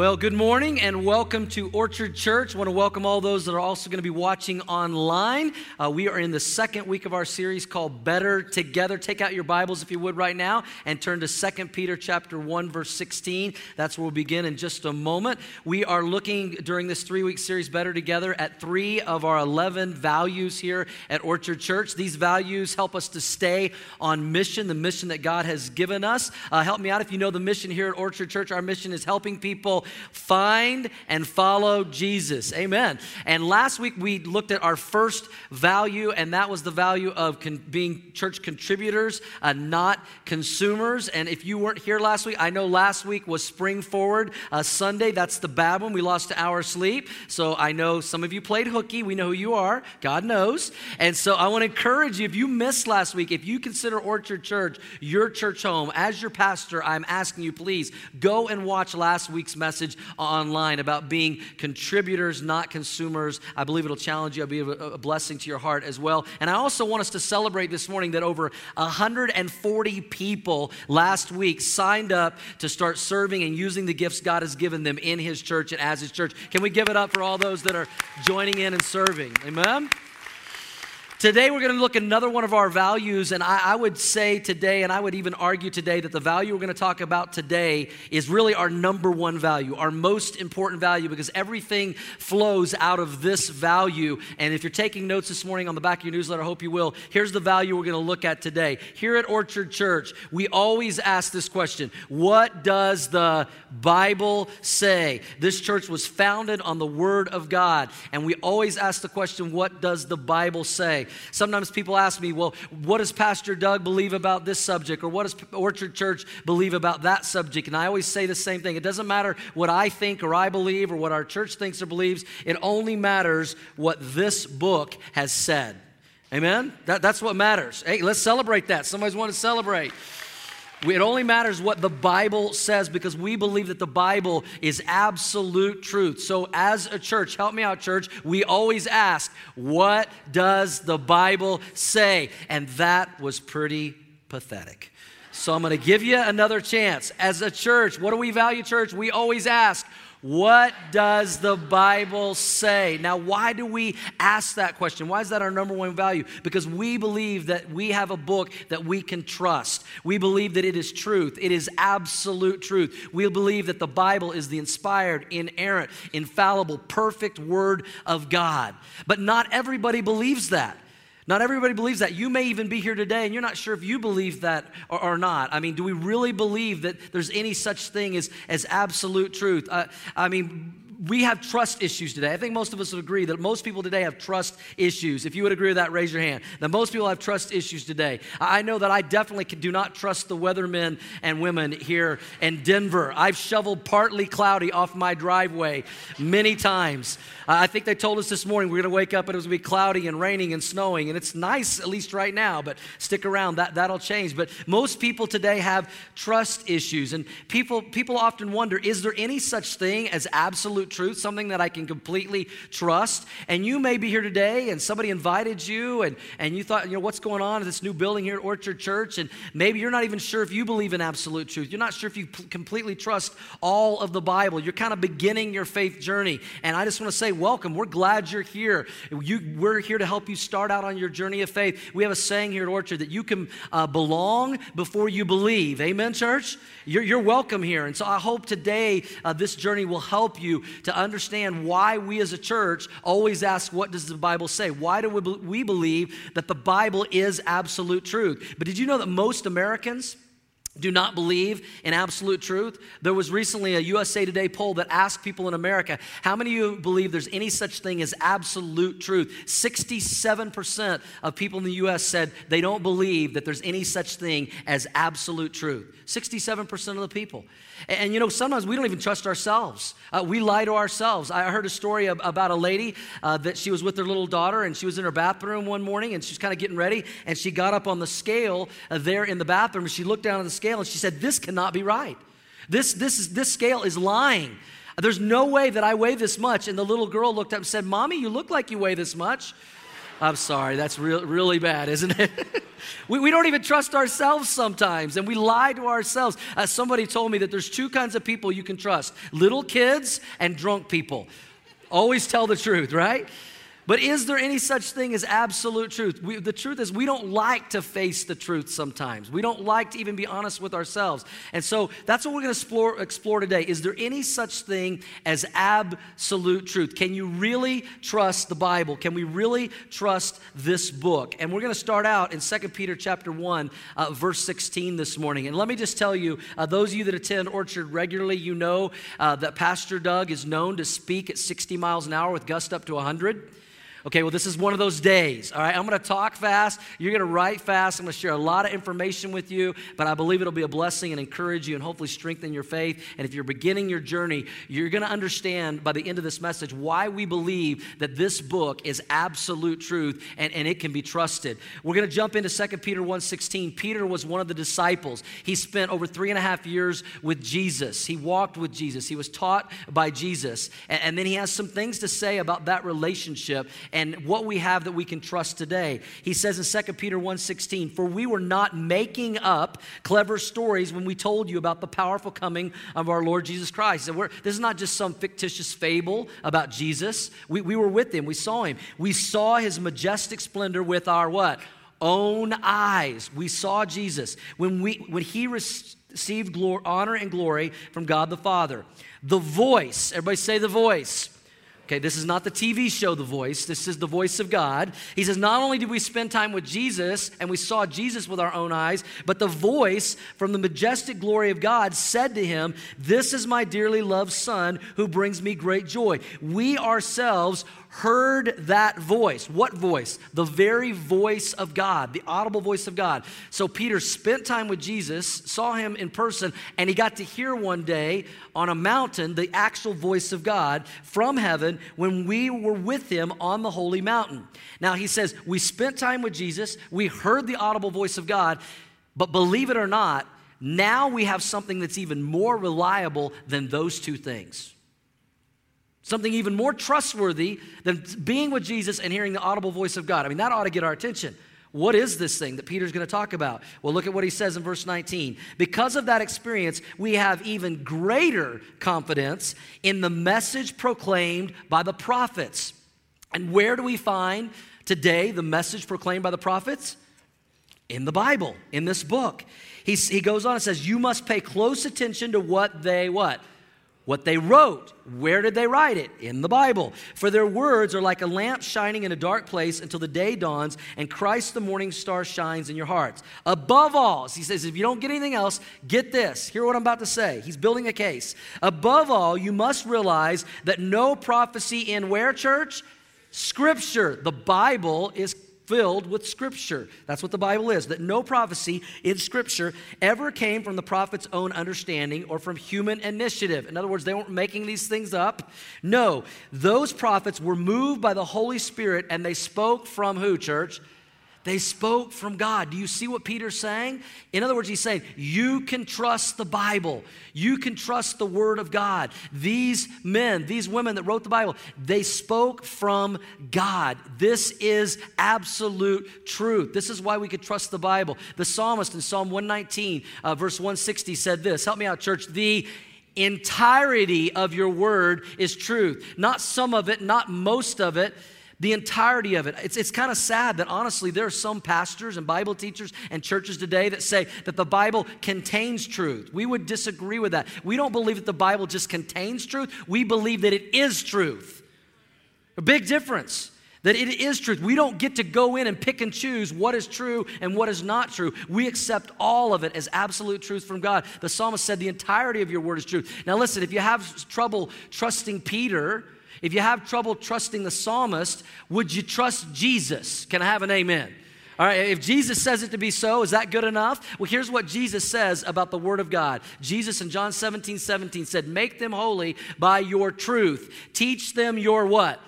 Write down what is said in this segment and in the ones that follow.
Well, good morning and welcome to Orchard Church. I want to welcome all those that are also going to be watching online. Uh, we are in the second week of our series called Better Together. Take out your Bibles if you would right now and turn to 2 Peter chapter 1 verse 16. That's where we'll begin in just a moment. We are looking during this 3-week series Better Together at 3 of our 11 values here at Orchard Church. These values help us to stay on mission, the mission that God has given us. Uh, help me out if you know the mission here at Orchard Church. Our mission is helping people find and follow Jesus. Amen. And last week we looked at our first value, and that was the value of con- being church contributors, uh, not consumers. And if you weren't here last week, I know last week was Spring Forward uh, Sunday. That's the bad one. We lost an hour sleep. So I know some of you played hooky. We know who you are. God knows. And so I want to encourage you if you missed last week, if you consider Orchard Church your church home, as your pastor, I'm asking you, please go and watch last week's message message online about being contributors, not consumers. I believe it'll challenge you, it'll be a, blessing to your heart as well. And I also want us to celebrate this morning that over 140 people last week signed up to start serving and using the gifts God has given them in His church and as His church. Can we give it up for all those that are joining in and serving? Amen? Today, we're going to look at another one of our values, and I, I, would say today, and I would even argue today, that the value we're going to talk about today is really our number one value, our most important value, because everything flows out of this value. And if you're taking notes this morning on the back of your newsletter, I hope you will. Here's the value we're going to look at today. Here at Orchard Church, we always ask this question What does the Bible say? This church was founded on the Word of God, and we always ask the question, What does the Bible say? Sometimes people ask me, well, what does Pastor Doug believe about this subject? Or what does Orchard Church believe about that subject? And I always say the same thing. It doesn't matter what I think or I believe or what our church thinks or believes, it only matters what this book has said. Amen? That, that's what matters. Hey, let's celebrate that. Somebody's want to celebrate. It only matters what the Bible says because we believe that the Bible is absolute truth. So, as a church, help me out, church, we always ask, What does the Bible say? And that was pretty pathetic. So, I'm going to give you another chance. As a church, what do we value, church? We always ask, what does the Bible say? Now, why do we ask that question? Why is that our number one value? Because we believe that we have a book that we can trust. We believe that it is truth, it is absolute truth. We believe that the Bible is the inspired, inerrant, infallible, perfect Word of God. But not everybody believes that. Not everybody believes that. You may even be here today and you're not sure if you believe that or, or not. I mean, do we really believe that there's any such thing as, as absolute truth? Uh, I mean, we have trust issues today. I think most of us would agree that most people today have trust issues. If you would agree with that, raise your hand. That most people have trust issues today. I know that I definitely do not trust the weathermen and women here in Denver. I've shoveled partly cloudy off my driveway many times. I think they told us this morning we're going to wake up and it was going to be cloudy and raining and snowing, and it's nice at least right now. But stick around; that that'll change. But most people today have trust issues, and people people often wonder: Is there any such thing as absolute truth, something that I can completely trust. And you may be here today and somebody invited you and, and you thought, you know, what's going on in this new building here at Orchard Church? And maybe you're not even sure if you believe in absolute truth. You're not sure if you p- completely trust all of the Bible. You're kind of beginning your faith journey. And I just want to say, welcome. We're glad you're here. You, we're here to help you start out on your journey of faith. We have a saying here at Orchard that you can uh, belong before you believe. Amen, church? You're, you're welcome here. And so I hope today uh, this journey will help you to understand why we as a church always ask, What does the Bible say? Why do we believe that the Bible is absolute truth? But did you know that most Americans, do not believe in absolute truth. There was recently a USA Today poll that asked people in America, how many of you believe there's any such thing as absolute truth? 67% of people in the US said they don't believe that there's any such thing as absolute truth. 67% of the people. And, and you know, sometimes we don't even trust ourselves. Uh, we lie to ourselves. I heard a story about a lady uh, that she was with her little daughter and she was in her bathroom one morning and she's kind of getting ready and she got up on the scale uh, there in the bathroom and she looked down at the scale and she said, This cannot be right. This, this, is, this scale is lying. There's no way that I weigh this much. And the little girl looked up and said, Mommy, you look like you weigh this much. I'm sorry, that's real, really bad, isn't it? we, we don't even trust ourselves sometimes, and we lie to ourselves. Uh, somebody told me that there's two kinds of people you can trust little kids and drunk people. Always tell the truth, right? But is there any such thing as absolute truth? We, the truth is, we don't like to face the truth sometimes. We don't like to even be honest with ourselves. And so that's what we're going to explore, explore today. Is there any such thing as absolute truth? Can you really trust the Bible? Can we really trust this book? And we're going to start out in 2 Peter chapter 1, uh, verse 16 this morning. And let me just tell you, uh, those of you that attend Orchard regularly, you know uh, that Pastor Doug is known to speak at 60 miles an hour with gust up to 100. Okay, well, this is one of those days. All right, I'm going to talk fast. You're going to write fast. I'm going to share a lot of information with you, but I believe it'll be a blessing and encourage you and hopefully strengthen your faith. And if you're beginning your journey, you're going to understand by the end of this message why we believe that this book is absolute truth and, and it can be trusted. We're going to jump into 2 Peter 1.16. Peter was one of the disciples. He spent over three and a half years with Jesus. He walked with Jesus. He was taught by Jesus. and, and then he has some things to say about that relationship and what we have that we can trust today. He says in 2 Peter 1:16, "For we were not making up clever stories when we told you about the powerful coming of our Lord Jesus Christ." This is not just some fictitious fable about Jesus. We, we were with him. We saw him. We saw his majestic splendor with our what? Own eyes. We saw Jesus when we when he received glory, honor and glory from God the Father. The voice, everybody say the voice Okay, this is not the TV show The Voice. This is the voice of God. He says, Not only did we spend time with Jesus and we saw Jesus with our own eyes, but the voice from the majestic glory of God said to him, This is my dearly loved Son who brings me great joy. We ourselves heard that voice. What voice? The very voice of God, the audible voice of God. So Peter spent time with Jesus, saw him in person, and he got to hear one day on a mountain the actual voice of God from heaven when we were with him on the holy mountain. Now he says, We spent time with Jesus, we heard the audible voice of God, but believe it or not, now we have something that's even more reliable than those two things. Something even more trustworthy than being with Jesus and hearing the audible voice of God. I mean, that ought to get our attention. What is this thing that Peter's going to talk about? Well, look at what he says in verse 19. Because of that experience, we have even greater confidence in the message proclaimed by the prophets. And where do we find today the message proclaimed by the prophets? In the Bible, in this book. He, he goes on and says, You must pay close attention to what they what? What they wrote. Where did they write it? In the Bible. For their words are like a lamp shining in a dark place until the day dawns and Christ the morning star shines in your hearts. Above all, he says, if you don't get anything else, get this. Hear what I'm about to say. He's building a case. Above all, you must realize that no prophecy in where, church? Scripture. The Bible is filled with Scripture. That's what the Bible is. That no prophecy in Scripture ever came from the prophet's own understanding or from human initiative. In other words, they weren't making these things up. No, those prophets were moved by the Holy Spirit and they spoke from who, church? They spoke from God. Do you see what Peter's saying? In other words, he's saying, you can trust the Bible. You can trust the Word of God. These men, these women that wrote the Bible, they spoke from God. This is absolute truth. This is why we could trust the Bible. The psalmist in Psalm 119, uh, verse 160, said this Help me out, church. The entirety of your word is truth. Not some of it, not most of it the entirety of it. It's, it's kind of sad that honestly, there are some pastors and Bible teachers and churches today that say that the Bible contains truth. We would disagree with that. We don't believe that the Bible just contains truth, we believe that it is truth. A big difference. That it is truth. We don't get to go in and pick and choose what is true and what is not true. We accept all of it as absolute truth from God. The psalmist said, The entirety of your word is truth. Now, listen, if you have trouble trusting Peter, if you have trouble trusting the psalmist, would you trust Jesus? Can I have an amen? All right, if Jesus says it to be so, is that good enough? Well, here's what Jesus says about the Word of God. Jesus in John 17, 17 said, Make them holy by your truth. Teach them your what?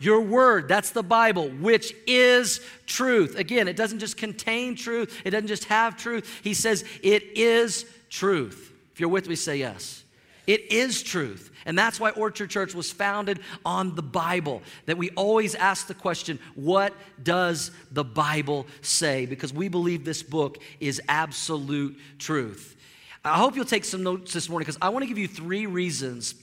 Your word, that's the Bible, which is truth. Again, it doesn't just contain truth, it doesn't just have truth. He says it is truth. If you're with me, say yes. It is truth. And that's why Orchard Church was founded on the Bible. That we always ask the question, what does the Bible say? Because we believe this book is absolute truth. I hope you'll take some notes this morning because I want to give you three reasons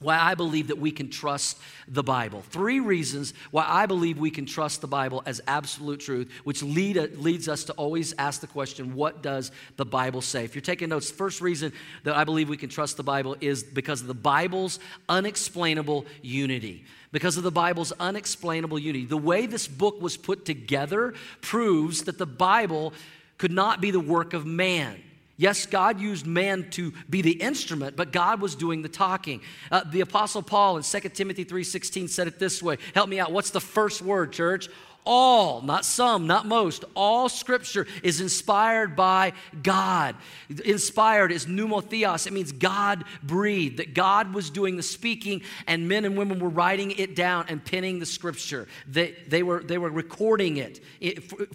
why I believe that we can trust the Bible. Three reasons why I believe we can trust the Bible as absolute truth, which lead, leads us to always ask the question, what does the Bible say? If you're taking notes, first reason that I believe we can trust the Bible is because of the Bible's unexplainable unity. Because of the Bible's unexplainable unity. The way this book was put together proves that the Bible could not be the work of man. Yes, God used man to be the instrument, but God was doing the talking. Uh, the apostle Paul in 2 Timothy 3:16 said it this way. Help me out. What's the first word, church? All, not some, not most, all scripture is inspired by God. Inspired is pneumotheos. It means God breathed, that God was doing the speaking and men and women were writing it down and penning the scripture. They, they, were, they were recording it,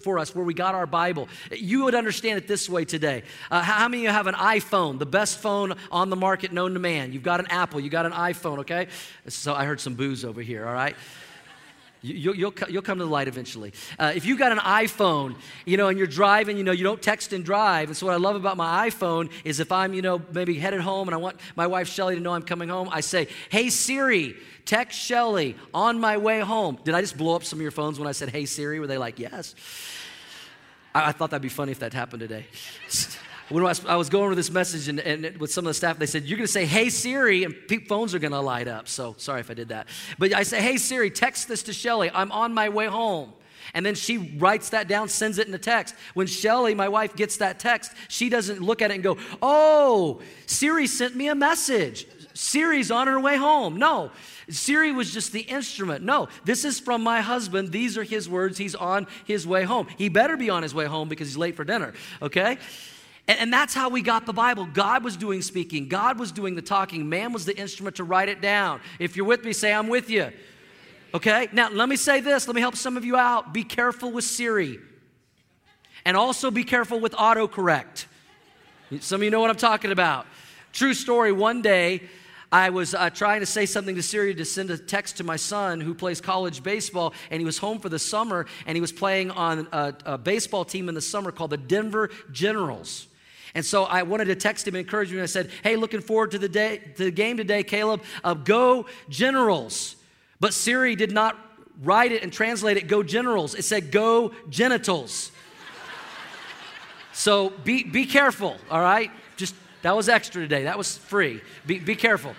for, us where we got our Bible. You would understand it this way today. Uh, how many of you have an iPhone, the best phone on the market known to man? You've got an Apple, you got an iPhone, okay? So I heard some boos over here, all right? You, will you'll, you'll come to the light eventually. Uh, if you've got an iPhone, you know, and you're driving, you know, you don't text and drive. And so what I love about my iPhone is if I'm, you know, maybe headed home and I want my wife Shelly to know I'm coming home, I say, "Hey Siri, text Shelly on my way home." Did I just blow up some of your phones when I said, "Hey Siri"? Were they like, "Yes"? I, I thought that'd be funny if that happened today. when I was going over this message and, and, with some of the staff, they said, You're going to say, Hey Siri, and phones are going to light up. So sorry if I did that. But I say, Hey Siri, text this to Shelly. I'm on my way home. And then she writes that down, sends it in a text. When Shelly, my wife, gets that text, she doesn't look at it and go, Oh, Siri sent me a message. Siri's on her way home. No, Siri was just the instrument. No, this is from my husband. These are his words. He's on his way home. He better be on his way home because he's late for dinner, okay? And, and that's how we got the Bible. God was doing speaking, God was doing the talking, man was the instrument to write it down. If you're with me, say, I'm with you. Okay? Now, let me say this. Let me help some of you out. Be careful with Siri. And also be careful with autocorrect. Some of you know what I'm talking about. True story. One day, I was uh, trying to say something to Siri to send a text to my son who plays college baseball, and he was home for the summer, and he was playing on a, a baseball team in the summer called the Denver Generals. And so I wanted to text him and encourage him. I said, Hey, looking forward to the, day, to the game today, Caleb. Go Generals. But Siri did not write it and translate it, Go Generals. It said, Go Genitals. so be, be careful, all right? Just that was extra today. That was free. Be, be careful.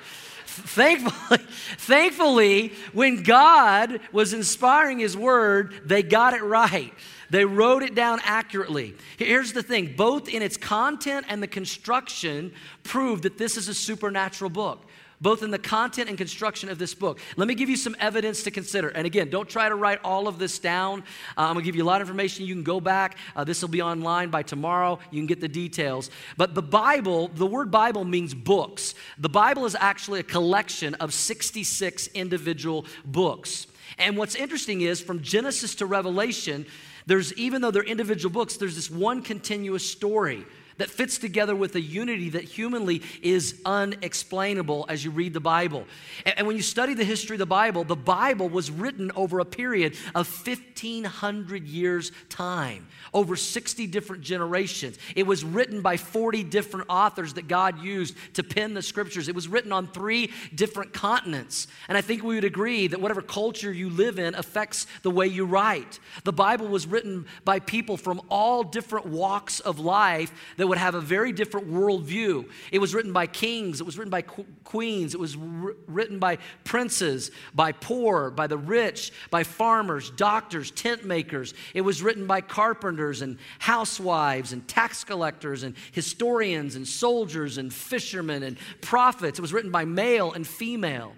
Thankfully, thankfully, when God was inspiring His Word, they got it right. They wrote it down accurately. Here's the thing both in its content and the construction prove that this is a supernatural book both in the content and construction of this book. Let me give you some evidence to consider. And again, don't try to write all of this down. Uh, I'm to give you a lot of information. You can go back. Uh, this will be online by tomorrow. You can get the details. But the Bible, the word Bible means books. The Bible is actually a collection of 66 individual books. And what's interesting is from Genesis to Revelation, there's, even though they're individual books, there's this one continuous story that fits together with a unity that humanly is unexplainable as you read the Bible. And, when you study the history of the Bible, the Bible was written over a period of 1,500 years' time, over 60 different generations. It was written by 40 different authors that God used to pen the scriptures. It was written on three different continents. And I think we would agree that whatever culture you live in affects the way you write. The Bible was written by people from all different walks of life that would have a very different worldview. It was written by kings, it was written by queens, it was written by princes, by poor, by the rich, by farmers, doctors, tent makers. It was written by carpenters and housewives and tax collectors and historians and soldiers and fishermen and prophets. It was written by male and female.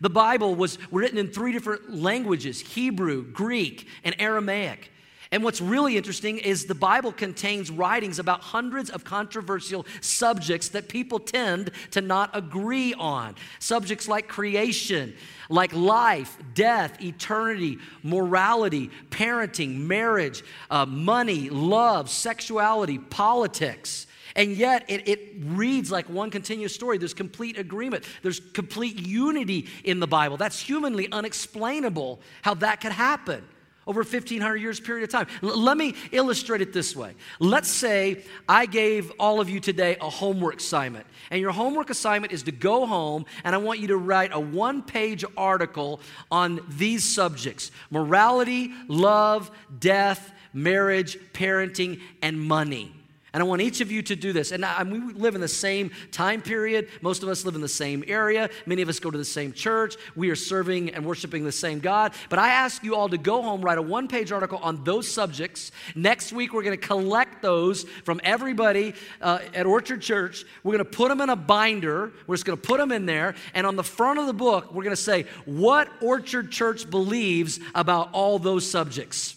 The Bible was written in three different languages Hebrew, Greek, and Aramaic. And what's really interesting is the Bible contains writings about hundreds of controversial subjects that people tend to not agree on. Subjects like creation, like life, death, eternity, morality, parenting, marriage, uh, money, love, sexuality, politics. And yet, it, it, reads like one continuous story. There's complete agreement, there's complete unity in the Bible. That's humanly unexplainable how that could happen over a 1500 years period of time. L- let me illustrate it this way. Let's say I gave all of you today a homework assignment, and your homework assignment is to go home and I want you to write a one page article on these subjects morality, love, death, marriage, parenting, and money. And I want each of you to do this. And I, we live in the same time period. Most of us live in the same area. Many of us go to the same church. We are serving and worshiping the same God. But I ask you all to go home, write a one page article on those subjects. Next week, we're going to collect those from everybody uh, at Orchard Church. We're going to put them in a binder. We're just going to put them in there. And on the front of the book, we're going to say what Orchard Church believes about all those subjects.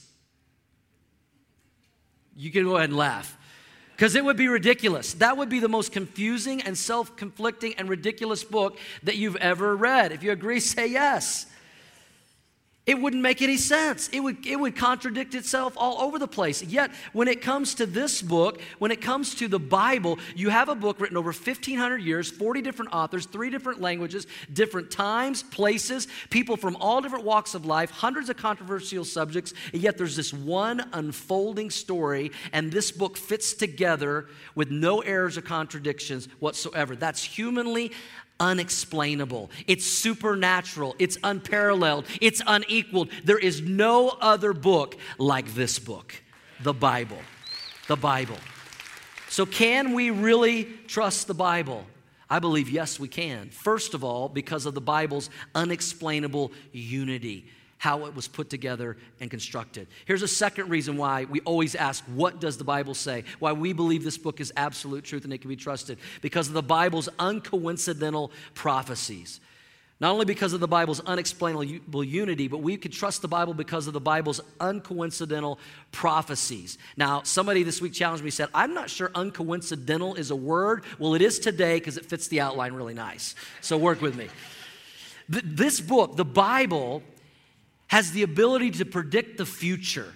You can go ahead and laugh because it would be ridiculous. That would be the most confusing and self conflicting and ridiculous book that you've ever read. If you agree, say yes. It wouldn't make any sense. It would, it would contradict itself all over the place. Yet, when it comes to this book, when it comes to the Bible, you have a book written over 1,500 years, 40 different authors, three different languages, different times, places, people from all different walks of life, hundreds of controversial subjects, and yet there's this one unfolding story, and this book fits together with no errors or contradictions whatsoever. That's humanly unexplainable. It's supernatural. It's unparalleled. It's unequaled. There is no other book like this book, the Bible. The Bible. So, can we really trust the Bible? I believe yes, we can. First of all, because of the Bible's unexplainable unity how it was put together and constructed. Here's a second reason why we always ask, What does the Bible say? Why we believe this book is absolute truth and it can be trusted. Because of the Bible's uncoincidental prophecies. Not only because of the Bible's unexplainable unity, but we can trust the Bible because of the Bible's uncoincidental prophecies. Now, somebody this week challenged me, said, I'm not sure uncoincidental is a word. Well, it is today because it fits the outline really nice. So work with me. This book, the Bible, has the ability to predict the future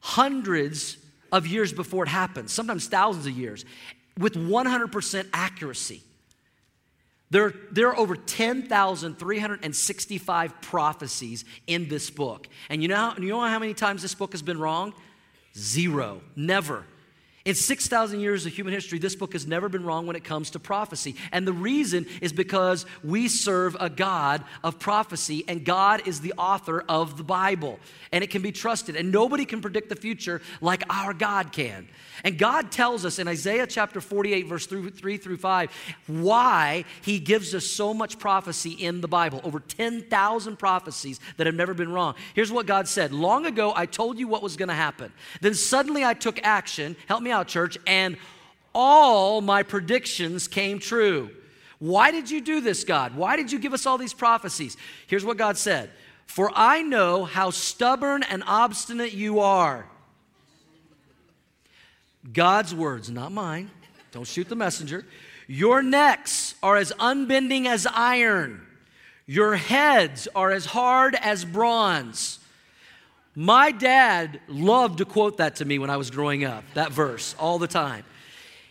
hundreds of years before it happens, sometimes thousands of years, with 100% accuracy. There, there are over 10,365 prophecies in this book. And you know, you know how many times this book has been wrong? Zero. Never. In 6,000 years of human history, this book has never been wrong when it comes to prophecy. And the reason is because we serve a God of prophecy, and God is the author of the Bible. And it can be trusted. And nobody can predict the future like our God can. And God tells us in Isaiah chapter 48, verse 3 through 5, why He gives us so much prophecy in the Bible over 10,000 prophecies that have never been wrong. Here's what God said Long ago, I told you what was going to happen. Then suddenly I took action. Help me out, church. And all my predictions came true. Why did you do this, God? Why did you give us all these prophecies? Here's what God said For I know how stubborn and obstinate you are. God's words, not mine. Don't shoot the messenger. Your necks are as unbending as iron, your heads are as hard as bronze. My dad loved to quote that to me when I was growing up, that verse, all the time.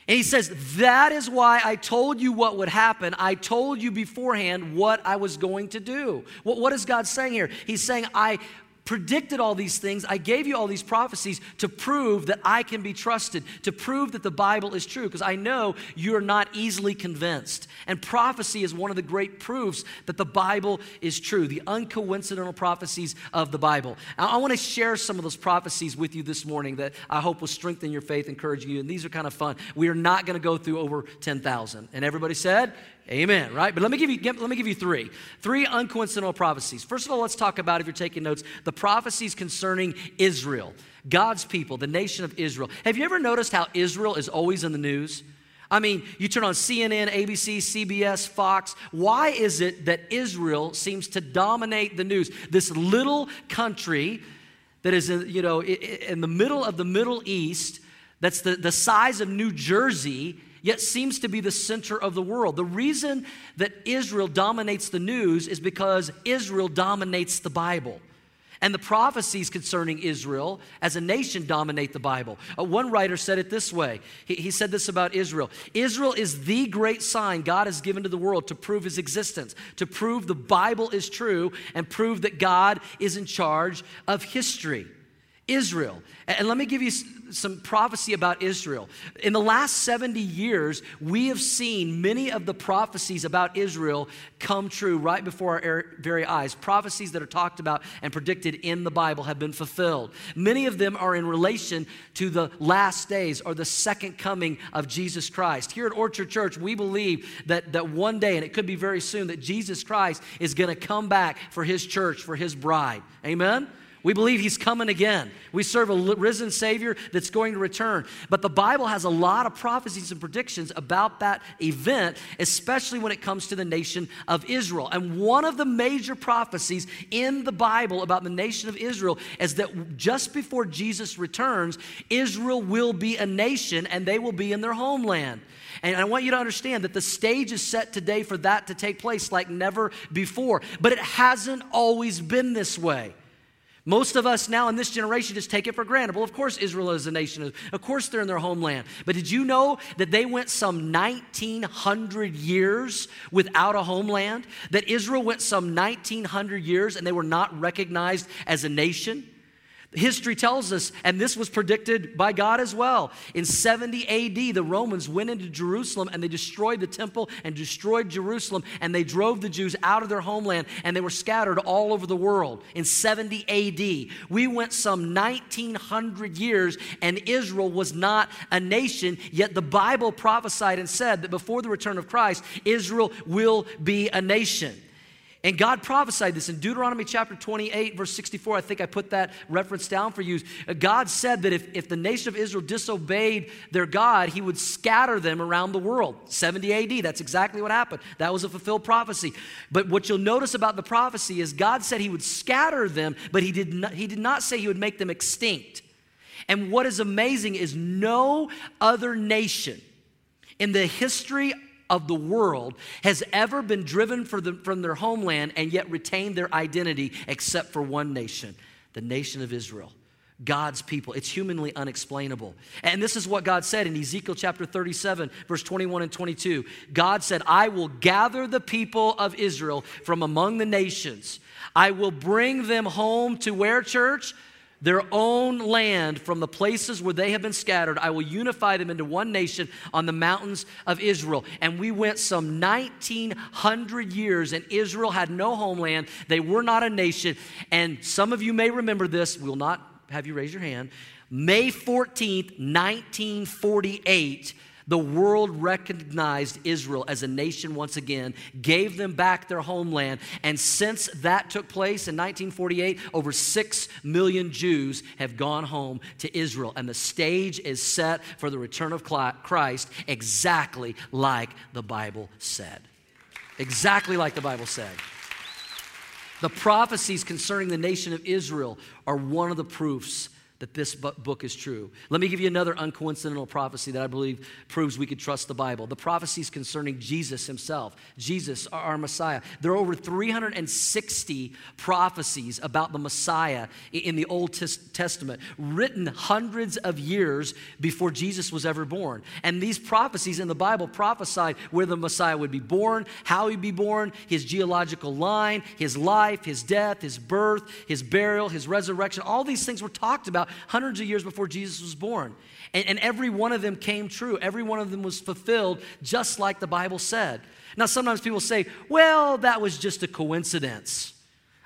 And he says, That is why I told you what would happen. I told you beforehand what I was going to do. What, is God saying here? He's saying, I predicted all these things. I gave you all these prophecies to prove that I can be trusted, to prove that the Bible is true, because I know you're not easily convinced. And prophecy is one of the great proofs that the Bible is true, the uncoincidental prophecies of the Bible. I, I want to share some of those prophecies with you this morning that I hope will strengthen your faith, encourage you. And these are kind of fun. We are not going to go through over 10,000. And everybody said, Amen, right? But let me give you let me give you three. Three uncoincidental prophecies. First of all, let's talk about if you're taking notes, the prophecies concerning Israel, God's people, the nation of Israel. Have you ever noticed how Israel is always in the news? I mean, you turn on CNN, ABC, CBS, Fox. Why is it that Israel seems to dominate the news? This little country that is, in, you know, in the middle of the Middle East, that's the, the size of New Jersey, yet seems to be the center of the world. The reason that Israel dominates the news is because Israel dominates the Bible. And the prophecies concerning Israel as a nation dominate the Bible. Uh, one writer said it this way he, he said this about Israel Israel is the great sign God has given to the world to prove his existence, to prove the Bible is true, and prove that God is in charge of history. Israel. And let me give you some prophecy about Israel. In the last 70 years, we have seen many of the prophecies about Israel come true right before our er-, very eyes. Prophecies that are talked about and predicted in the Bible have been fulfilled. Many of them are in relation to the last days or the second coming of Jesus Christ. Here at Orchard Church, we believe that, that one day, and it could be very soon, that Jesus Christ is going to come back for his church, for his bride. Amen? We believe he's coming again. We serve a risen Savior that's going to return. But the Bible has a lot of prophecies and predictions about that event, especially when it comes to the nation of Israel. And one of the major prophecies in the Bible about the nation of Israel is that just before Jesus returns, Israel will be a nation and they will be in their homeland. And I want you to understand that the stage is set today for that to take place like never before. But it hasn't always been this way. Most of us now in this generation just take it for granted. Well, of course, Israel is a nation. Of course, they're in their homeland. But did you know that they went some 1,900 years without a homeland? That Israel went some 1,900 years and they were not recognized as a nation? History tells us, and this was predicted by God as well. In 70 AD, the Romans went into Jerusalem and they destroyed the temple and destroyed Jerusalem, and they drove the Jews out of their homeland, and they were scattered all over the world. In 70 AD, we went some 1900 years, and Israel was not a nation, yet the Bible prophesied and said that before the return of Christ, Israel will be a nation. And God prophesied this in Deuteronomy chapter 28, verse 64. I think I put that reference down for you. God said that if, if the nation of Israel disobeyed their God, he would scatter them around the world. 70 AD, that's exactly what happened. That was a fulfilled prophecy. But what you'll notice about the prophecy is God said he would scatter them, but he did not, he did not say he would make them extinct. And what is amazing is no other nation in the history of the world has ever been driven from their homeland and yet retained their identity except for one nation, the nation of Israel. God's people. It's humanly unexplainable. And this is what God said in Ezekiel chapter 37, verse 21 and 22. God said, I will gather the people of Israel from among the nations. I will bring them home to where, church? Their own land from the places where they have been scattered. I will unify them into one nation on the mountains of Israel. And we went some 1900 years, and Israel had no homeland. They were not a nation. And some of you may remember this. We'll not have you raise your hand. May 14th, 1948 the world recognized Israel as a nation once again, gave them back their homeland, and since that took place in 1948, over 6 million Jews have gone home to Israel. And the stage is set for the return of Christ exactly like the Bible said. Exactly like the Bible said. The prophecies concerning the nation of Israel are one of the proofs that this book is true. Let me give you another uncoincidental prophecy that I believe proves we could trust the Bible. The prophecies concerning Jesus himself, Jesus, our Messiah. There are over 360 prophecies about the Messiah in the Old Testament, written hundreds of years before Jesus was ever born. And these prophecies in the Bible prophesied where the Messiah would be born, how he'd be born, his geological line, his life, his death, his birth, his burial, his resurrection. All these things were talked about hundreds of years before Jesus was born. And, and every one of them came true. Every one of them was fulfilled just like the Bible said. Now, sometimes people say, well, that was just a coincidence.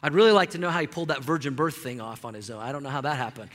I'd really like to know how he pulled that virgin birth thing off on his own. I don't know how that happened.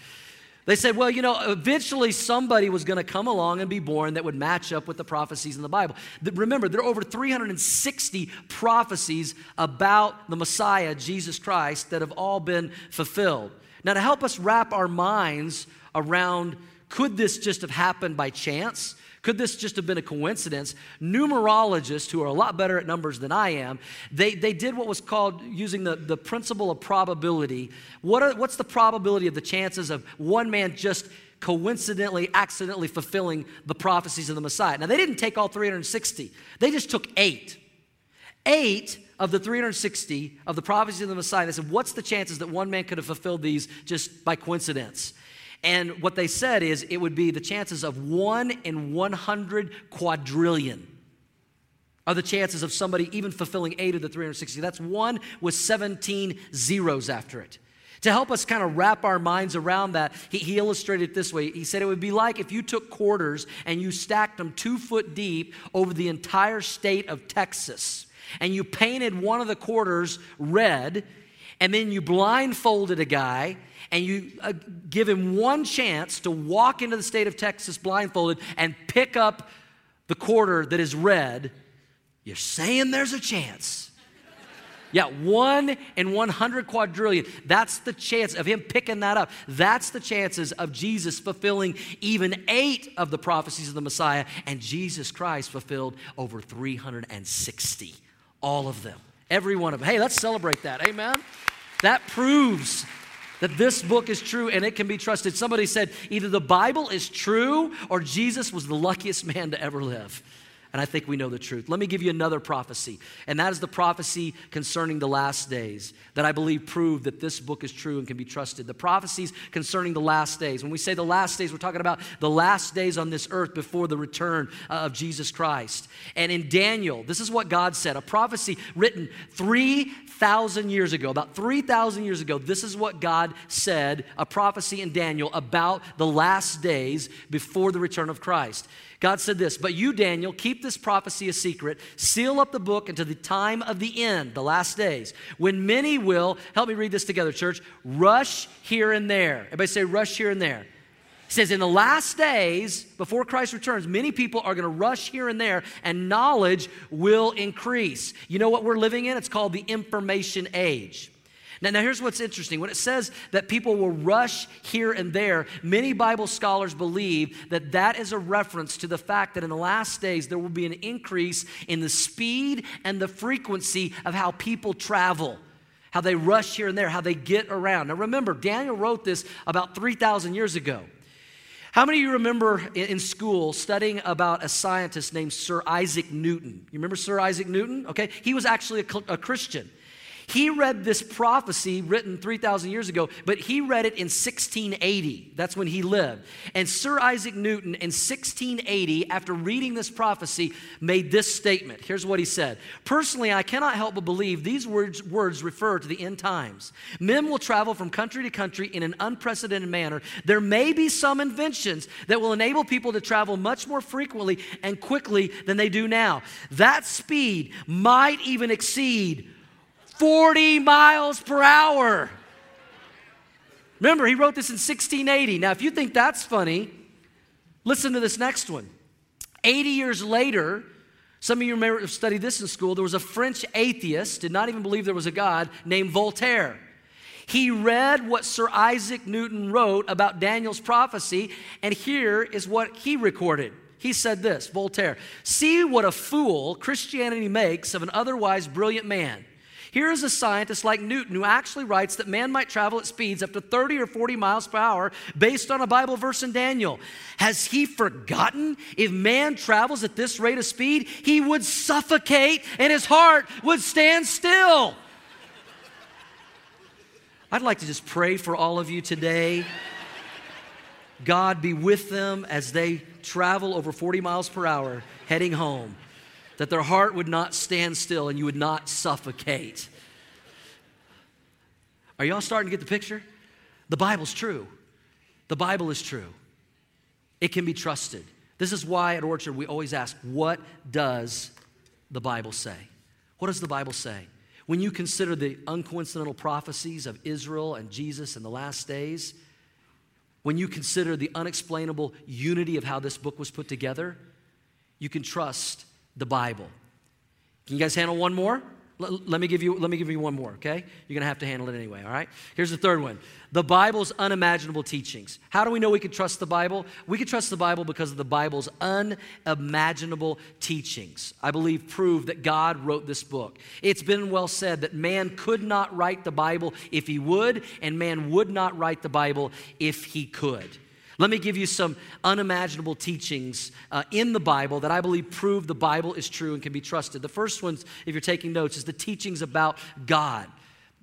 They said, well, you know, eventually somebody was going to come along and be born that would match up with the prophecies in the Bible. Remember, there are over 360 prophecies about the Messiah, Jesus Christ, that have all been fulfilled. Now, to help us wrap our minds around could this just have happened by chance? Could this just have been a coincidence? Numerologists, who are a lot better at numbers than I am, they, they did what was called using the, the principle of probability. What are, what's the probability of the chances of one man just coincidentally, accidentally fulfilling the prophecies of the Messiah? Now, they didn't take all 360, they just took eight. Eight of the 360 of the prophecies of the Messiah, they said, What's the chances that one man could have fulfilled these just by coincidence? And what they said is it would be the chances of one in 100 quadrillion are the chances of somebody even fulfilling eight of the 360. That's one with 17 zeros after it. To help us kind of wrap our minds around that, he, he, illustrated it this way. He said it would be like if you took quarters and you stacked them two foot deep over the entire state of Texas, and you painted one of the quarters red, and then you blindfolded a guy and you uh, give him one chance to walk into the state of Texas blindfolded and pick up the quarter that is red, you're saying there's a chance. Yeah, one in 100 quadrillion. That's the chance of him picking that up. That's the chances of Jesus fulfilling even eight of the prophecies of the Messiah, and Jesus Christ fulfilled over 360. All of them. Every one of them. Hey, let's celebrate that. Amen. That proves that this book is true and it can be trusted. Somebody said either the Bible is true or Jesus was the luckiest man to ever live. And I think we know the truth. Let me give you another prophecy, and that is the prophecy concerning the last days that I believe prove that this book is true and can be trusted. The prophecies concerning the last days. When we say the last days, we're talking about the last days on this earth before the return uh, of Jesus Christ. And in Daniel, this is what God said a prophecy written 3,000 years ago, about 3,000 years ago, this is what God said, a prophecy in Daniel about the last days before the return of Christ. God said this, but you, Daniel, keep this prophecy a secret, seal up the book until the time of the end, the last days, when many will, help me read this together, church, rush here and there. Everybody say, rush here and there. He says, in the last days, before Christ returns, many people are going to rush here and there, and knowledge will increase. You know what we're living in? It's called the information age. Now, now, here's what's interesting. When it says that people will rush here and there, many Bible scholars believe that that is a reference to the fact that in the last days there will be an increase in the speed and the frequency of how people travel, how they rush here and there, how they get around. Now, remember, Daniel wrote this about 3,000 years ago. How many of you remember in school studying about a scientist named Sir Isaac Newton? You remember Sir Isaac Newton? Okay, he was actually a, a Christian. He read this prophecy written 3,000 years ago, but he read it in 1680. That's when he lived. And Sir Isaac Newton in 1680, after reading this prophecy, made this statement. Here's what he said Personally, I cannot help but believe these words, words refer to the end times. Men will travel from country to country in an unprecedented manner. There may be some inventions that will enable people to travel much more frequently and quickly than they do now. That speed might even exceed 40 miles per hour. Remember, he wrote this in 1680. Now, if you think that's funny, listen to this next one. 80 years later, some of you may have studied this in school. There was a French atheist, did not even believe there was a God, named Voltaire. He read what Sir Isaac Newton wrote about Daniel's prophecy, and here is what he recorded. He said this Voltaire, see what a fool Christianity makes of an otherwise brilliant man. Here is a scientist like Newton who actually writes that man might travel at speeds up to 30 or 40 miles per hour based on a Bible verse in Daniel. Has he forgotten if man travels at this rate of speed, he would suffocate and his heart would stand still? I'd like to just pray for all of you today. God be with them as they travel over 40 miles per hour heading home that their heart would not stand still and you would not suffocate. Are y'all starting to get the picture? The Bible's true. The Bible is true. It can be trusted. This is why at Orchard we always ask, what does the Bible say? What does the Bible say? When you consider the uncoincidental prophecies of Israel and Jesus in the last days, when you consider the unexplainable unity of how this book was put together, you can trust the Bible. Can you guys handle one more? Let, let, me give you, let me give you one more, okay? You're to have to handle it anyway, all right? Here's the third one the Bible's unimaginable teachings. How do we know we can trust the Bible? We can trust the Bible because of the Bible's unimaginable teachings. I believe prove that God wrote this book. It's been well said that man could not write the Bible if he would, and man would not write the Bible if he could. Let me give you some unimaginable teachings uh, in the Bible that I believe prove the Bible is true and can be trusted. The first one, if you're taking notes, is the teachings about God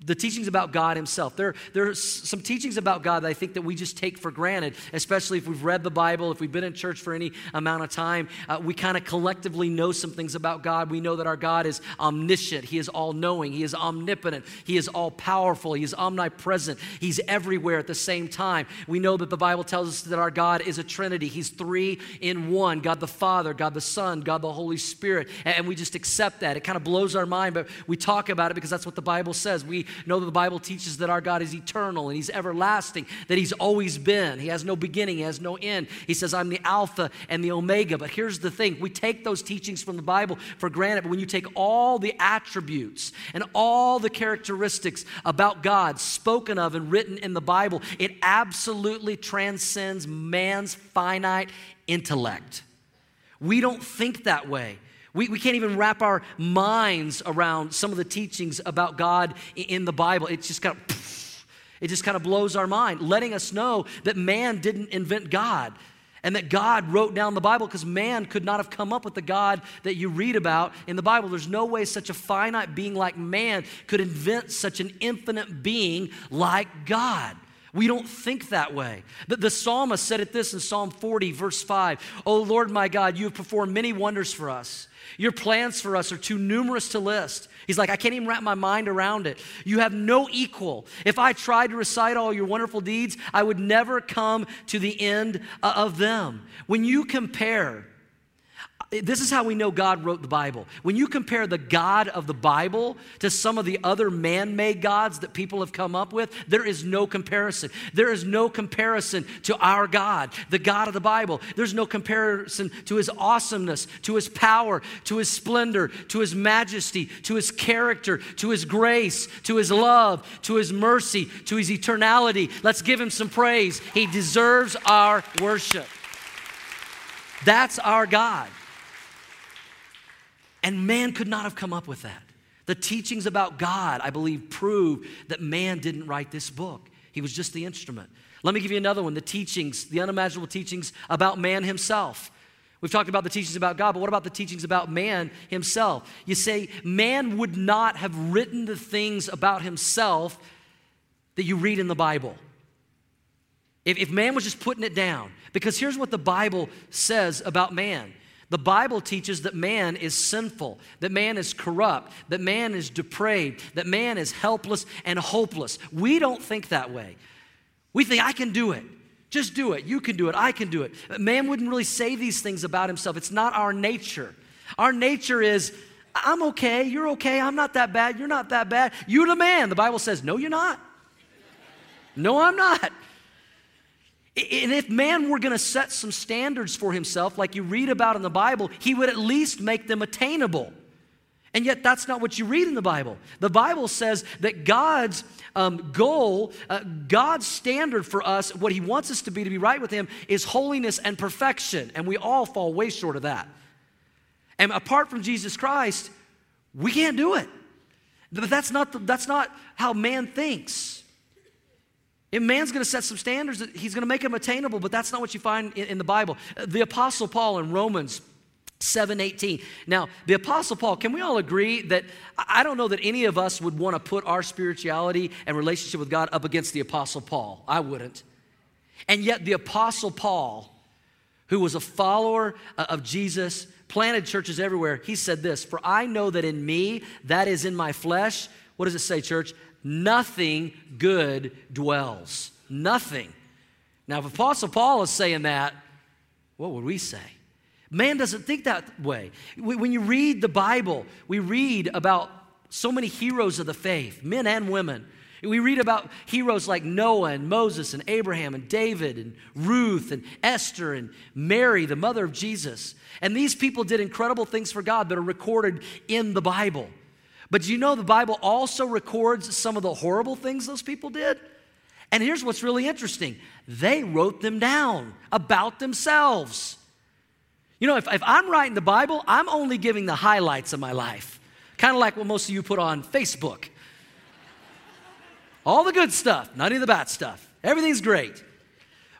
the teachings about God Himself. There, there are some teachings about God that I think that we just take for granted, especially if we've read the Bible, if we've been in church for any amount of time. Uh, we kind of collectively know some things about God. We know that our God is omniscient, He is all knowing, He is omnipotent, He is all powerful, He is omnipresent, He's everywhere at the same time. We know that the Bible tells us that our God is a Trinity, He's three in one God the Father, God the Son, God the Holy Spirit. And we just accept that. It kind of blows our mind, but we talk about it because that's what the Bible says. We know that the Bible teaches that our God is eternal and He's everlasting, that He's always been. He has no beginning, He has no end. He says, I'm the Alpha and the Omega. But here's the thing we take those teachings from the Bible for granted, but when you take all the attributes and all the characteristics about God spoken of and written in the Bible, it absolutely transcends man's finite intellect. We don't think that way. We, we can't even wrap our minds around some of the teachings about God in the Bible. It's just kind of, it just kind of blows our mind, letting us know that man didn't invent God and that God wrote down the Bible because man could not have come up with the God that you read about in the Bible. There's no way such a finite being like man could invent such an infinite being like God. We don't think that way. The, the psalmist said it this in Psalm 40, verse 5 Oh Lord my God, you have performed many wonders for us. Your plans for us are too numerous to list. He's like, I can't even wrap my mind around it. You have no equal. If I tried to recite all your wonderful deeds, I would never come to the end uh, of them. When you compare this is how we know God wrote the Bible. When you compare the God of the Bible to some of the other man made gods that people have come up with, there is no comparison. There is no comparison to our God, the God of the Bible. There's no comparison to his awesomeness, to his power, to his splendor, to his majesty, to his character, to his grace, to his love, to his mercy, to his eternality. Let's give him some praise. He deserves our worship. That's our God. And man could not have come up with that. The teachings about God, I believe, prove that man didn't write this book. He was just the instrument. Let me give you another one the teachings, the unimaginable teachings about man himself. We've talked about the teachings about God, but what about the teachings about man himself? You say, man would not have written the things about himself that you read in the Bible. If, if man was just putting it down, because here's what the Bible says about man the Bible teaches that man is sinful, that man is corrupt, that man is depraved, that man is helpless and hopeless. We don't think that way. We think, I can do it. Just do it. You can do it. I can do it. Man wouldn't really say these things about himself. It's not our nature. Our nature is, I'm okay. You're okay. I'm not that bad. You're not that bad. You're the man. The Bible says, No, you're not. No, I'm not. And if man were going to set some standards for himself, like you read about in the Bible, he would at least make them attainable. And yet, that's not what you read in the Bible. The Bible says that God's um, goal, uh, God's standard for us, what He wants us to be to be right with Him, is holiness and perfection. And we all fall way short of that. And apart from Jesus Christ, we can't do it. But that's not, the, that's not how man thinks. If man's going to set some standards, he's going to make them attainable, but that's not what you find in, in the Bible. The Apostle Paul in Romans 718. Now, the Apostle Paul, can we all agree that I don't know that any of us would want to put our spirituality and relationship with God up against the Apostle Paul? I wouldn't. And yet, the Apostle Paul, who was a follower uh, of Jesus, planted churches everywhere, he said this For I know that in me, that is in my flesh, what does it say, church? nothing good dwells. Nothing. Now, if Apostle Paul is saying that, what would we say? Man doesn't think that way. When you read the Bible, we read about so many heroes of the faith, men and women. We read about heroes like Noah and Moses and Abraham and David and Ruth and Esther and Mary, the mother of Jesus. And these people did incredible things for God that are recorded in the Bible. But you know the Bible also records some of the horrible things those people did? And here's what's really interesting they wrote them down about themselves. You know, if, if I'm writing the Bible, I'm only giving the highlights of my life, kind of like what most of you put on Facebook. All the good stuff, none of the bad stuff. Everything's great.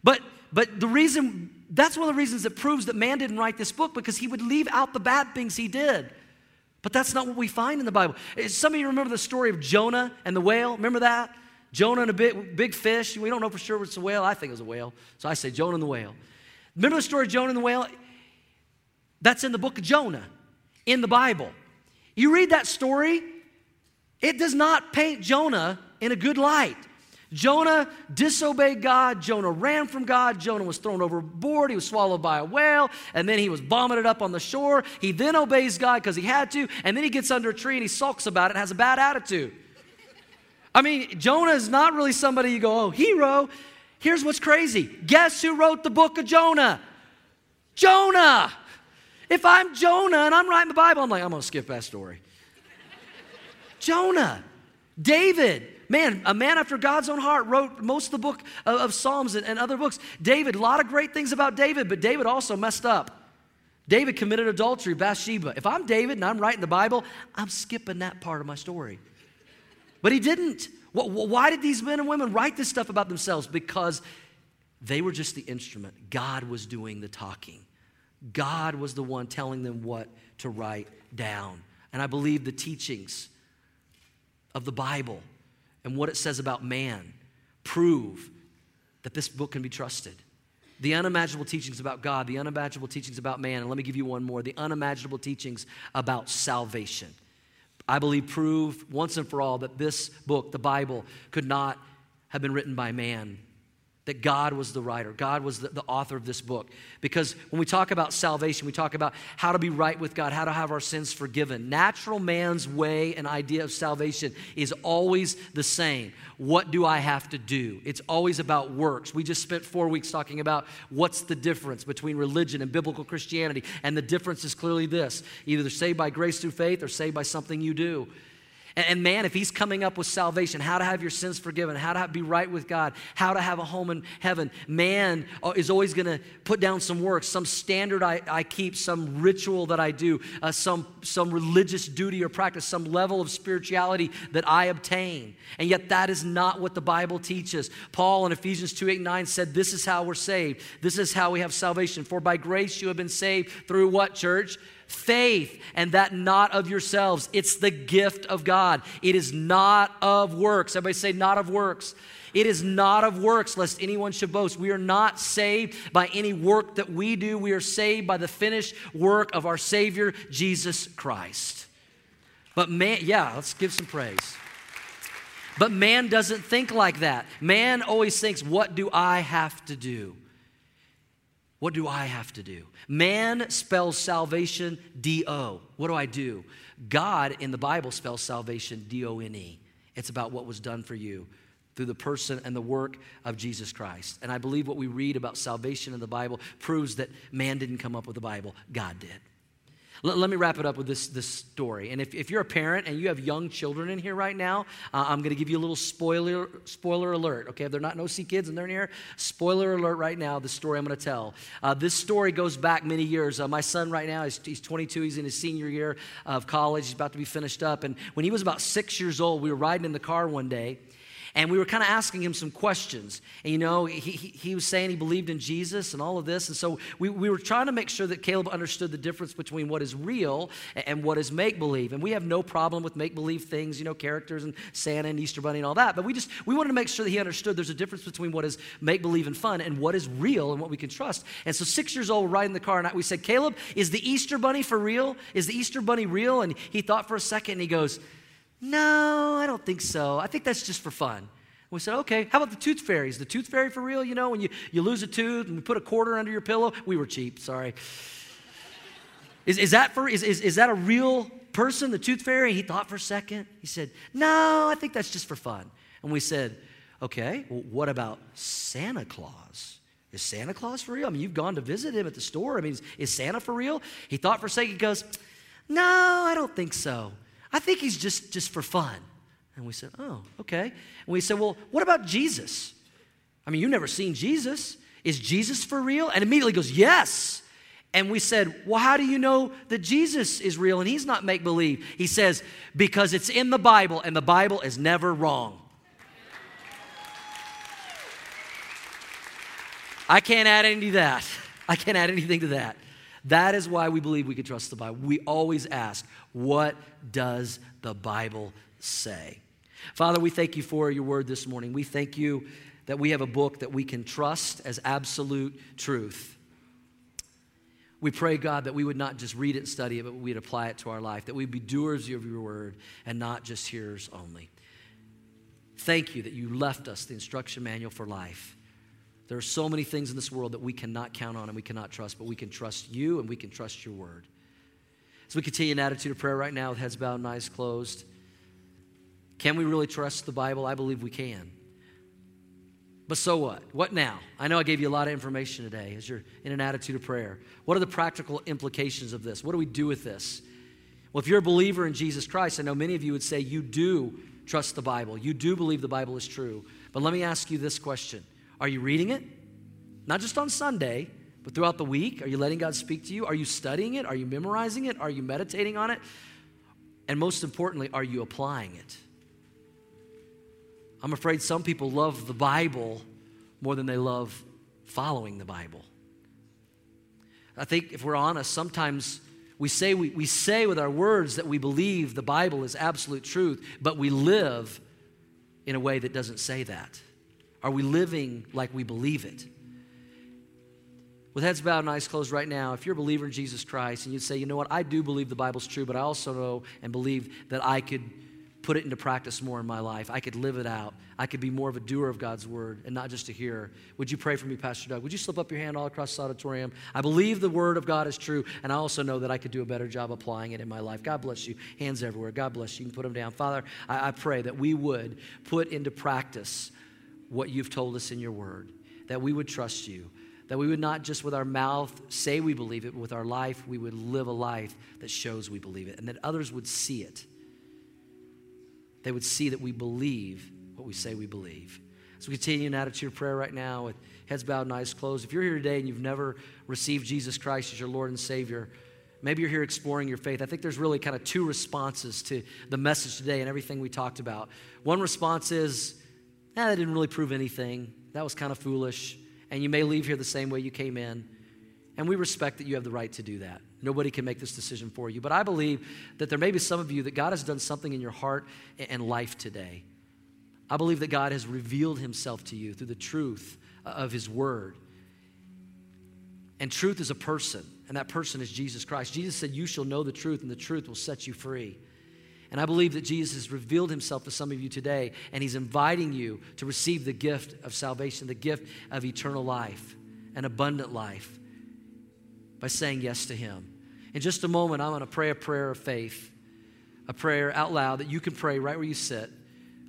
But but the reason, that's one of the reasons that proves that man didn't write this book because he would leave out the bad things he did. But that's not what we find in the Bible. Eh, some of you remember the story of Jonah and the whale. Remember that? Jonah and a big, big fish. We don't know for sure it's a whale. I think it was a whale. So I say Jonah and the whale. Remember the story of Jonah and the whale? That's in the book of Jonah in the Bible. You read that story, it does not paint Jonah in a good light. Jonah disobeyed God. Jonah ran from God. Jonah was thrown overboard. He was swallowed by a whale. And then he was vomited up on the shore. He then obeys God because he had to. And then he gets under a tree and he sulks about it and has a bad attitude. I mean, Jonah is not really somebody you go, oh, hero. Here's what's crazy. Guess who wrote the book of Jonah? Jonah. If I'm Jonah and I'm writing the Bible, I'm like, I'm to skip that story. Jonah, David, man, a man after God's own heart, wrote most of the book of, of Psalms and, and other books. David, a lot of great things about David, but David also messed up. David committed adultery, Bathsheba. If I'm David and I'm writing the Bible, I'm skipping that part of my story. But he didn't. Why did these men and women write this stuff about themselves? Because they were just the instrument. God was doing the talking. God was the one telling them what to write down. And I believe the teachings of the Bible and what it says about man prove that this book can be trusted. The unimaginable teachings about God, the unimaginable teachings about man, and let me give you one more the unimaginable teachings about salvation. I believe prove once and for all that this book, the Bible, could not have been written by man that God was the writer, God was the, the, author of this book. Because when we talk about salvation, we talk about how to be right with God, how to have our sins forgiven. Natural man's way and idea of salvation is always the same. What do I have to do? It's always about works. We just spent four weeks talking about what's the difference between religion and biblical Christianity. And the difference is clearly this either saved by grace through faith or saved by something you do. And, man, if he's coming up with salvation, how to have your sins forgiven, how to be right with God, how to have a home in heaven, man uh, is always going to put down some work, some standard I, I keep, some ritual that I do, uh, some, some religious duty or practice, some level of spirituality that I obtain. And yet, that is not what the Bible teaches. Paul in Ephesians 2 8 9 said, This is how we're saved. This is how we have salvation. For by grace you have been saved through what, church? Faith, and that not of yourselves. It's the gift of God. It is not of works. Everybody say, not of works. It is not of works, lest anyone should boast. We are not saved by any work that we do. We are saved by the finished work of our Savior, Jesus Christ. But man, yeah, let's give some praise. But man doesn't think like that. Man always thinks, what do I have to do? What do I have to do? Man spells salvation D O. What do I do? God in the Bible spells salvation D O N E. It's about what was done for you through the person and the work of Jesus Christ. And I believe what we read about salvation in the Bible proves that man didn't come up with the Bible, God did. Let, let me wrap it up with this, this story. And if, if you're a parent and you have young children in here right now, uh, I'm going to give you a little spoiler, spoiler alert. Okay, if they're not no see kids and they're in here, spoiler alert right now, the story I'm going to tell. Uh, this story goes back many years. Uh, my son right now, he's, he's 22, he's in his senior year of college, he's about to be finished up. And when he was about six years old, we were riding in the car one day and we were kind of asking him some questions. And, you know, he, he, he, was saying he believed in Jesus and all of this. And so we, we were trying to make sure that Caleb understood the difference between what is real and what is make believe. And we have no problem with make believe things, you know, characters and Santa and Easter Bunny and all that. But we just, we wanted to make sure that he understood there's a difference between what is make believe and fun and what is real and what we can trust. And so six years old, we're riding the car, and we said, Caleb, is the Easter Bunny for real? Is the Easter Bunny real? And he thought for a second and he goes, no, I don't think so. I think that's just for fun. We said, okay, how about the tooth fairy? Is the tooth fairy for real? You know, when you, you lose a tooth and you put a quarter under your pillow? We were cheap, sorry. Is, is, that for, is, is, is that a real person, the tooth fairy? He thought for a second. He said, no, I think that's just for fun. And we said, okay, well, what about Santa Claus? Is Santa Claus for real? I mean, you've gone to visit him at the store. I mean, is, is Santa for real? He thought for a second, he goes, no, I don't think so. I think he's just, just for fun. And we said, Oh, okay. And we said, Well, what about Jesus? I mean, you've never seen Jesus. Is Jesus for real? And immediately goes, Yes. And we said, Well, how do you know that Jesus is real and he's not make believe? He says, Because it's in the Bible and the Bible is never wrong. I can't add any to that. I can't add anything to that. That is why we believe we can trust the Bible. We always ask, what does the Bible say? Father, we thank you for your word this morning. We thank you that we have a book that we can trust as absolute truth. We pray, God, that we would not just read it and study it, but we'd apply it to our life, that we'd be doers of your word and not just hearers only. Thank you that you left us the instruction manual for life. There are so many things in this world that we cannot count on and we cannot trust, but we can trust you and we can trust your word. As we continue an attitude of prayer right now with heads bowed and eyes closed, can we really trust the Bible? I believe we can. But so what? What now? I know I gave you a lot of information today as you're in an attitude of prayer. What are the practical implications of this? What do we do with this? Well, if you're a believer in Jesus Christ, I know many of you would say you do trust the Bible. You do believe the Bible is true. But let me ask you this question Are you reading it? Not just on Sunday, but throughout the week? Are you letting God speak to you? Are you studying it? Are you memorizing it? Are you meditating on it? And most importantly, are you applying it? I'm afraid some people love the Bible more than they love following the Bible. I think if we're honest, sometimes we say, we, we say with our words that we believe the Bible is absolute truth, but we live in a way that doesn't say that. Are we living like we believe it? With heads bowed and eyes closed right now, if you're a believer in Jesus Christ and you'd say, you know what, I do believe the Bible's true, but I also know and believe that I could put it into practice more in my life. I could live it out. I could be more of a doer of God's word and not just a hearer. Would you pray for me, Pastor Doug? Would you slip up your hand all across this auditorium? I believe the word of God is true, and I also know that I could do a better job applying it in my life. God bless you. Hands everywhere. God bless you. You can put them down. Father, I, I pray that we would put into practice what you've told us in your word, that we would trust you. That we would not just with our mouth say we believe it, but with our life, we would live a life that shows we believe it, and that others would see it they would see that we believe what we say we believe. So we continue in attitude of prayer right now with heads bowed and eyes closed. If you're here today and you've never received Jesus Christ as your Lord and Savior, maybe you're here exploring your faith. I think there's really kind of two responses to the message today and everything we talked about. One response is, eh, that didn't really prove anything. That was kind of foolish. And you may leave here the same way you came in. And we respect that you have the right to do that. Nobody can make this decision for you. But I believe that there may be some of you that God has done something in your heart and life today. I believe that God has revealed himself to you through the truth of his word. And truth is a person, and that person is Jesus Christ. Jesus said, You shall know the truth, and the truth will set you free. And I believe that Jesus has revealed himself to some of you today, and he's inviting you to receive the gift of salvation, the gift of eternal life, an abundant life by saying yes to Him. In just a moment, I'm going to pray a prayer of faith, a prayer out loud that you can pray right where you sit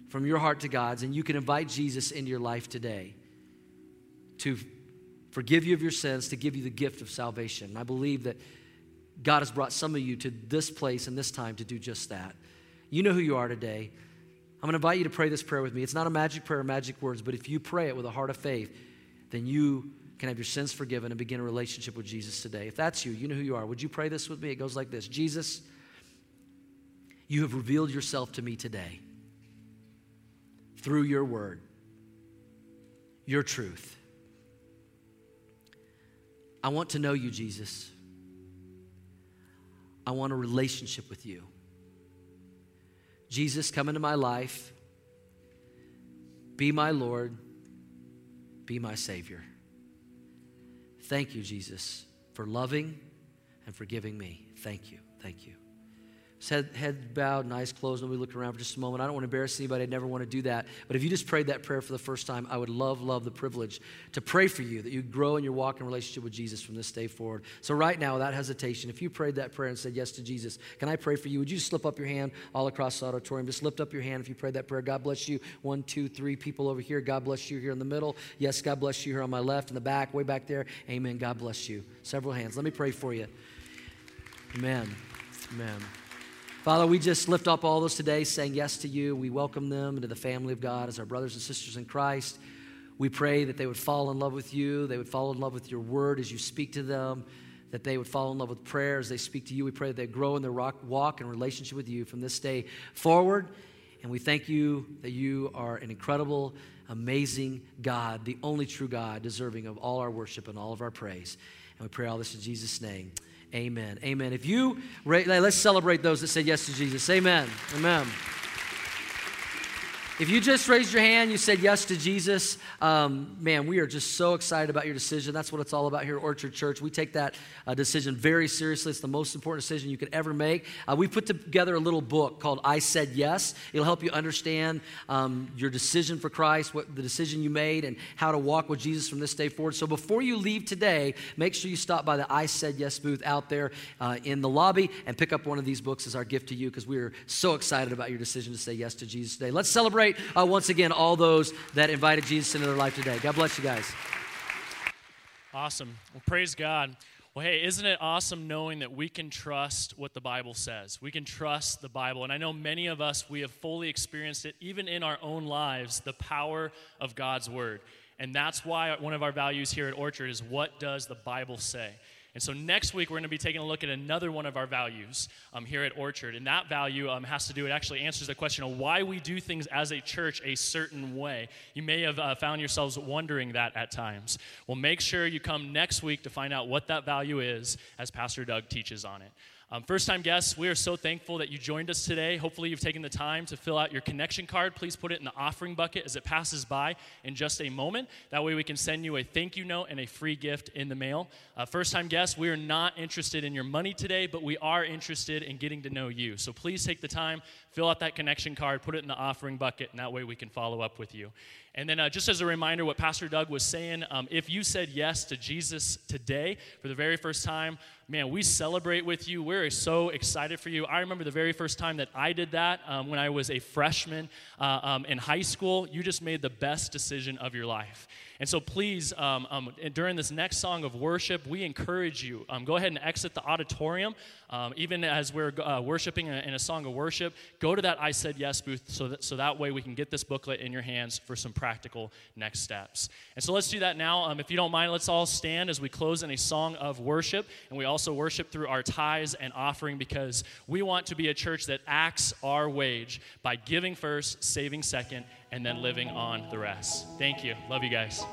from your heart to God's, and you can invite Jesus into your life today to forgive you of your sins, to give you the gift of salvation. I believe that God has brought some of you to this place and this time to do just that. You know who you are today. I'm going to invite you to pray this prayer with me. It's not a magic prayer, magic words, but if you pray it with a heart of faith, then you can have your sins forgiven and begin a relationship with Jesus today. If that's you, you know who you are. Would you pray this with me? It goes like this Jesus, you have revealed yourself to me today through your word, your truth. I want to know you, Jesus. I want a relationship with you. Jesus, come into my life. Be my Lord. Be my Savior. Thank you, Jesus, for loving and forgiving me. Thank you. Thank you. Head, head bowed and eyes closed, and we look around for just a moment. I don't want to embarrass anybody. I'd never want to do that. But if you just prayed that prayer for the first time, I would love, love the privilege to pray for you that you grow in your walk and relationship with Jesus from this day forward. So, right now, without hesitation, if you prayed that prayer and said yes to Jesus, can I pray for you? Would you slip up your hand all across the auditorium? Just lift up your hand if you prayed that prayer. God bless you. One, two, three people over here. God bless you here in the middle. Yes, God bless you here on my left, in the back, way back there. Amen. God bless you. Several hands. Let me pray for you. Amen. Amen. Father, we just lift up all those today saying yes to you. We welcome them into the family of God as our brothers and sisters in Christ. We pray that they would fall in love with you, they would fall in love with your word as you speak to them, that they would fall in love with prayer as they speak to you. We pray that they grow in their walk and relationship with you from this day forward. And we thank you that you are an incredible, amazing God, the only true God, deserving of all our worship and all of our praise. And we pray all this in Jesus' name. Amen. Amen. If you, let's celebrate those that said yes to Jesus. Amen. Amen. If you just raised your hand, you said yes to Jesus, um, man, we are just so excited about your decision. That's what it's all about here at Orchard Church. We take that uh, decision very seriously. It's the most important decision you could ever make. Uh, we put together a little book called I Said Yes. It'll help you understand um, your decision for Christ, what the decision you made, and how to walk with Jesus from this day forward. So before you leave today, make sure you stop by the I Said Yes booth out there uh, in the lobby and pick up one of these books as our gift to you because we are so excited about your decision to say yes to Jesus today. Let's celebrate celebrate uh, once again all those that invited Jesus into their life today. God bless you guys. Awesome. Well, praise God. Well, hey, isn't it awesome knowing that we can trust what the Bible says? We can trust the Bible. And I know many of us, we have fully experienced it, even in our own lives, the power of God's Word. And that's why one of our values here at Orchard is what does the Bible say? And so next week, we're going to be taking a look at another one of our values um, here at Orchard. And that value um, has to do, it actually answers the question of why we do things as a church a certain way. You may have uh, found yourselves wondering that at times. Well, make sure you come next week to find out what that value is as Pastor Doug teaches on it. Um, first time guests, we are so thankful that you joined us today. Hopefully, you've taken the time to fill out your connection card. Please put it in the offering bucket as it passes by in just a moment. That way, we can send you a thank you note and a free gift in the mail. Uh, first time guests, we are not interested in your money today, but we are interested in getting to know you. So please take the time, fill out that connection card, put it in the offering bucket, and that way we can follow up with you. And then, uh, just as a reminder, what Pastor Doug was saying, um, if you said yes to Jesus today for the very first time, man, we celebrate with you. We're so excited for you. I remember the very first time that I did that um, when I was a freshman uh, um, in high school. You just made the best decision of your life. And so, please, um, um, during this next song of worship, we encourage you um, go ahead and exit the auditorium. Um, even as we're uh, worshiping in a song of worship, go to that I Said Yes booth so that, so that way we can get this booklet in your hands for some practical next steps. And so, let's do that now. Um, if you don't mind, let's all stand as we close in a song of worship. And we also worship through our tithes and offering because we want to be a church that acts our wage by giving first, saving second, and then living on the rest. Thank you. Love you guys.